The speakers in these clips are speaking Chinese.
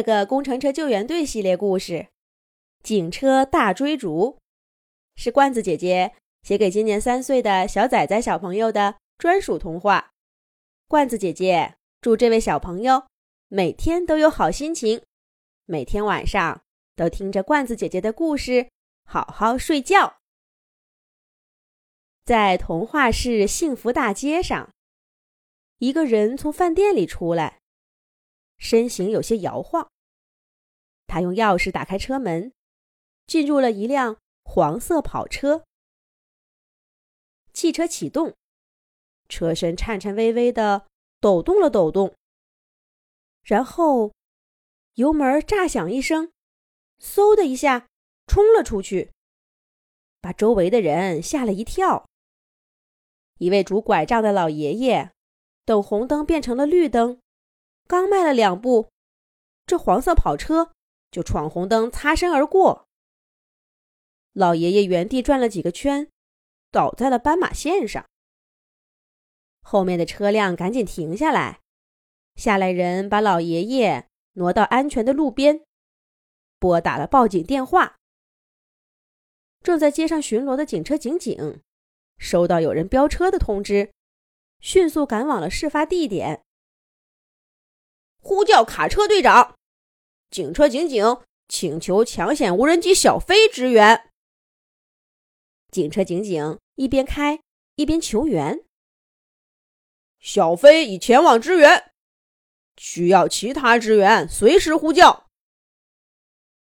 这个工程车救援队系列故事《警车大追逐》是罐子姐姐写给今年三岁的小仔仔小朋友的专属童话。罐子姐姐祝这位小朋友每天都有好心情，每天晚上都听着罐子姐姐的故事，好好睡觉。在童话市幸福大街上，一个人从饭店里出来。身形有些摇晃。他用钥匙打开车门，进入了一辆黄色跑车。汽车启动，车身颤颤巍巍的抖动了抖动，然后油门炸响一声，嗖的一下冲了出去，把周围的人吓了一跳。一位拄拐杖的老爷爷，等红灯变成了绿灯。刚迈了两步，这黄色跑车就闯红灯，擦身而过。老爷爷原地转了几个圈，倒在了斑马线上。后面的车辆赶紧停下来，下来人把老爷爷挪到安全的路边，拨打了报警电话。正在街上巡逻的警车警警收到有人飙车的通知，迅速赶往了事发地点。呼叫卡车队长，警车警警，请求抢险无人机小飞支援。警车警警一边开一边求援。小飞已前往支援，需要其他支援，随时呼叫。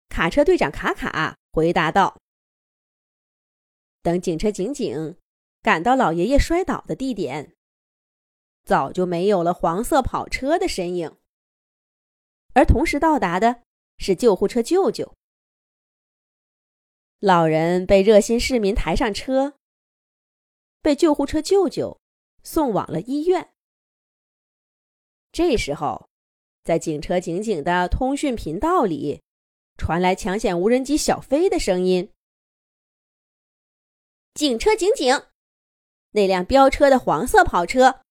卡车队长卡卡回答道。等警车警警赶到老爷爷摔倒的地点，早就没有了黄色跑车的身影。而同时到达的是救护车舅舅。老人被热心市民抬上车，被救护车舅舅送往了医院。这时候，在警车警警的通讯频道里，传来抢险无人机小飞的声音：“警车警警，那辆飙车的黄色跑车，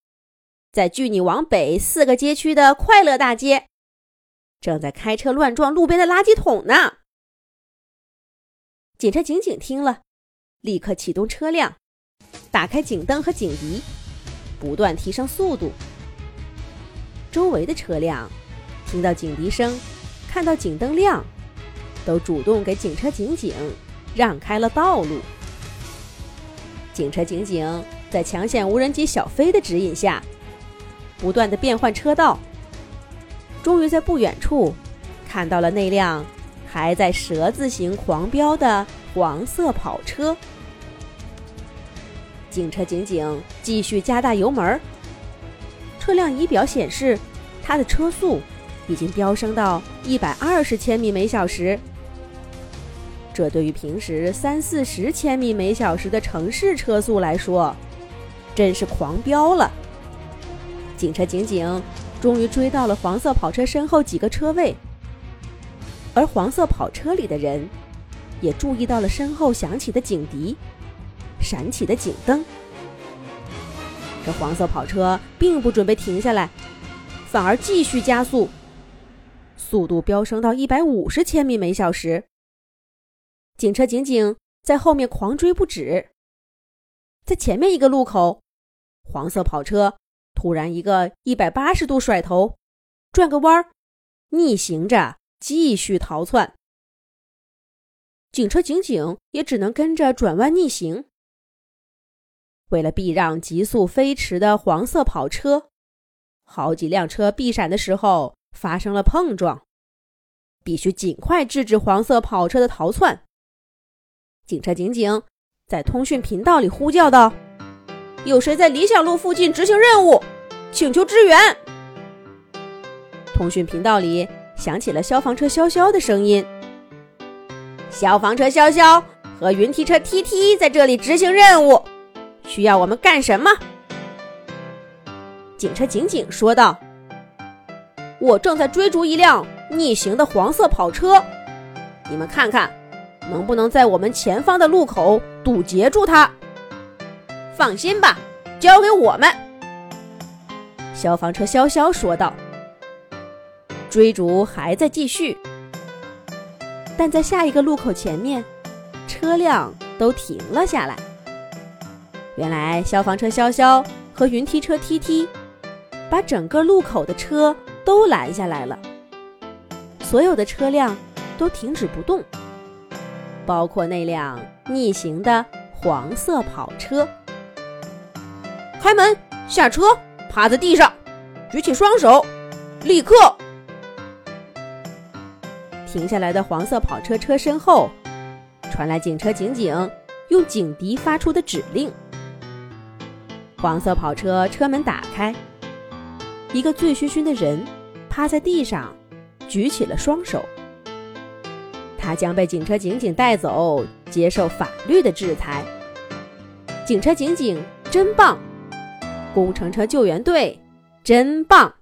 在距你往北四个街区的快乐大街。”正在开车乱撞路边的垃圾桶呢。警车警警听了，立刻启动车辆，打开警灯和警笛，不断提升速度。周围的车辆听到警笛声，看到警灯亮，都主动给警车警警让开了道路。警车警警在抢险无人机小飞的指引下，不断的变换车道。终于在不远处看到了那辆还在蛇字形狂飙的黄色跑车。警车警警继续加大油门，车辆仪表显示，它的车速已经飙升到一百二十千米每小时。这对于平时三四十千米每小时的城市车速来说，真是狂飙了。警车警警。终于追到了黄色跑车身后几个车位，而黄色跑车里的人也注意到了身后响起的警笛、闪起的警灯。这黄色跑车并不准备停下来，反而继续加速，速度飙升到一百五十千米每小时。警车警警在后面狂追不止，在前面一个路口，黄色跑车。突然，一个一百八十度甩头，转个弯儿，逆行着继续逃窜。警车警警也只能跟着转弯逆行。为了避让急速飞驰的黄色跑车，好几辆车避闪的时候发生了碰撞，必须尽快制止黄色跑车的逃窜。警车警警在通讯频道里呼叫道。有谁在理想路附近执行任务？请求支援。通讯频道里响起了消防车潇潇的声音：“消防车潇潇和云梯车 T T 在这里执行任务，需要我们干什么？”警车警警说道：“我正在追逐一辆逆行的黄色跑车，你们看看，能不能在我们前方的路口堵截住它？”放心吧，交给我们。”消防车潇潇说道。追逐还在继续。但在下一个路口前面，车辆都停了下来。原来消防车潇潇和云梯车梯梯把整个路口的车都拦下来了，所有的车辆都停止不动，包括那辆逆行的黄色跑车。开门，下车，趴在地上，举起双手，立刻！停下来的黄色跑车车身后，传来警车警警用警笛发出的指令。黄色跑车车门打开，一个醉醺醺的人趴在地上，举起了双手。他将被警车警警带走，接受法律的制裁。警车警警真棒！工程车救援队真棒！